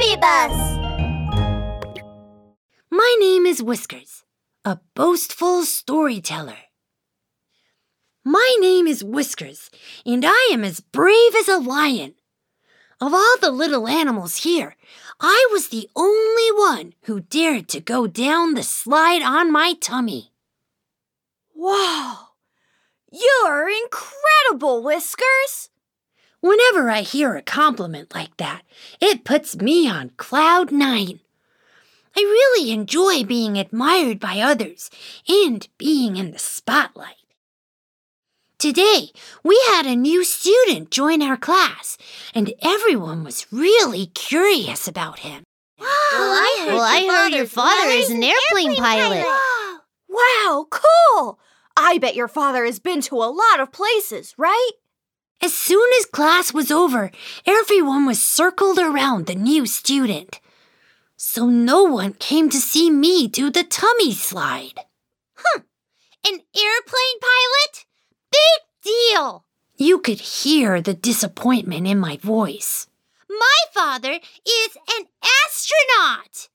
Baby Bus! My name is Whiskers, a boastful storyteller. My name is Whiskers, and I am as brave as a lion. Of all the little animals here, I was the only one who dared to go down the slide on my tummy. Wow! You're incredible, Whiskers! Whenever I hear a compliment like that, it puts me on cloud nine. I really enjoy being admired by others and being in the spotlight. Today, we had a new student join our class, and everyone was really curious about him. Wow, well, I heard, well, I heard your father is an airplane, airplane pilot. pilot. Wow, cool! I bet your father has been to a lot of places, right? As soon as class was over, everyone was circled around the new student. So no one came to see me do the tummy slide. Huh. An airplane pilot? Big deal! You could hear the disappointment in my voice. My father is an astronaut!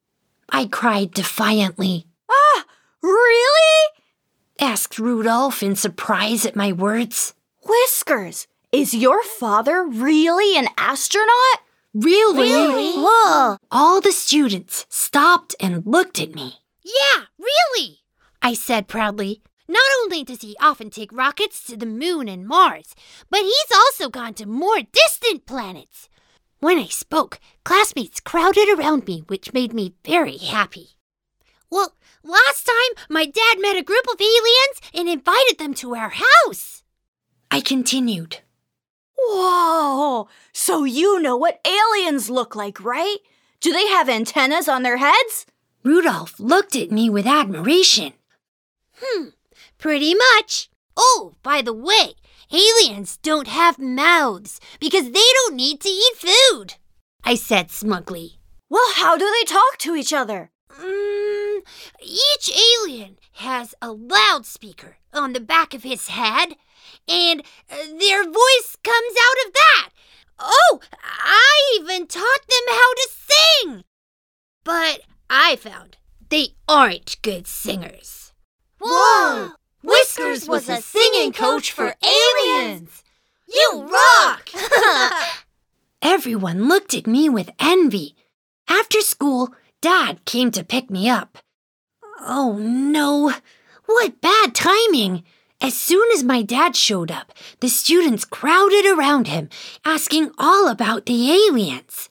I cried defiantly. Ah, really? asked Rudolph in surprise at my words. Whiskers, is your father really an astronaut? Really? Really? Whoa! All the students stopped and looked at me. Yeah, really! I said proudly. Not only does he often take rockets to the moon and Mars, but he's also gone to more distant planets. When I spoke, classmates crowded around me, which made me very happy. Well, last time my dad met a group of aliens and invited them to our house. I continued. Whoa! So you know what aliens look like, right? Do they have antennas on their heads? Rudolph looked at me with admiration. Hmm, pretty much. Oh, by the way, aliens don't have mouths because they don't need to eat food, I said smugly. Well, how do they talk to each other? Each alien has a loudspeaker on the back of his head and uh, their voice comes out of that. Oh, I even taught them how to sing. But I found they aren't good singers. Whoa! Whiskers was a singing coach for aliens! You rock! Everyone looked at me with envy. After school, Dad came to pick me up. Oh no! What bad timing! As soon as my dad showed up, the students crowded around him, asking all about the aliens.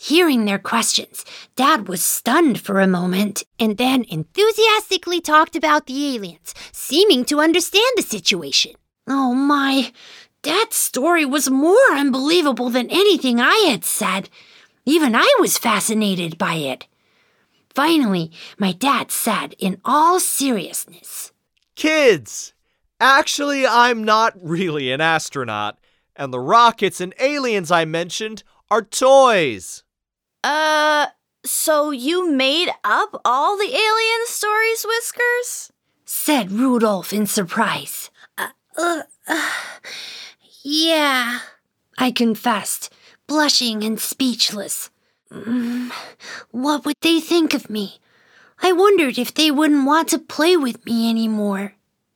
Hearing their questions, Dad was stunned for a moment and then enthusiastically talked about the aliens, seeming to understand the situation. Oh my, Dad's story was more unbelievable than anything I had said. Even I was fascinated by it. Finally, my dad said in all seriousness Kids, Actually, I'm not really an astronaut, and the rockets and aliens I mentioned are toys. Uh, so you made up all the alien stories, Whiskers? said Rudolph in surprise. Uh, uh, uh, yeah, I confessed, blushing and speechless. Mm, what would they think of me? I wondered if they wouldn't want to play with me anymore.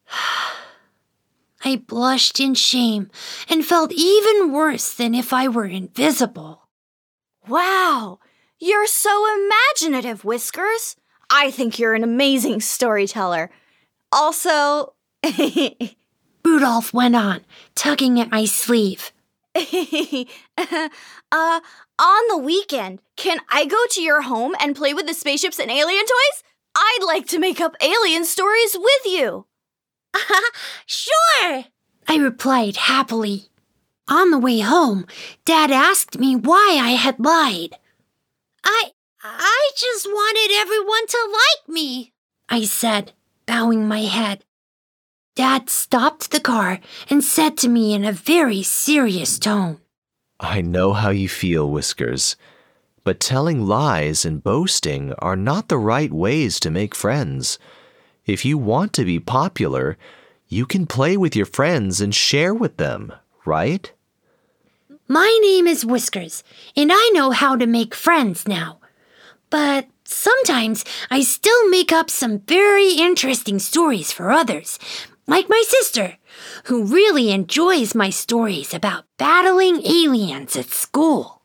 I blushed in shame and felt even worse than if I were invisible. Wow, you're so imaginative, Whiskers. I think you're an amazing storyteller. Also, Rudolph went on, tugging at my sleeve. uh, on the weekend, can I go to your home and play with the spaceships and alien toys? I'd like to make up alien stories with you. sure, I replied happily. On the way home, Dad asked me why I had lied. I I just wanted everyone to like me, I said, bowing my head. Dad stopped the car and said to me in a very serious tone, I know how you feel, Whiskers, but telling lies and boasting are not the right ways to make friends. If you want to be popular, you can play with your friends and share with them, right? My name is Whiskers, and I know how to make friends now. But sometimes I still make up some very interesting stories for others, like my sister, who really enjoys my stories about battling aliens at school.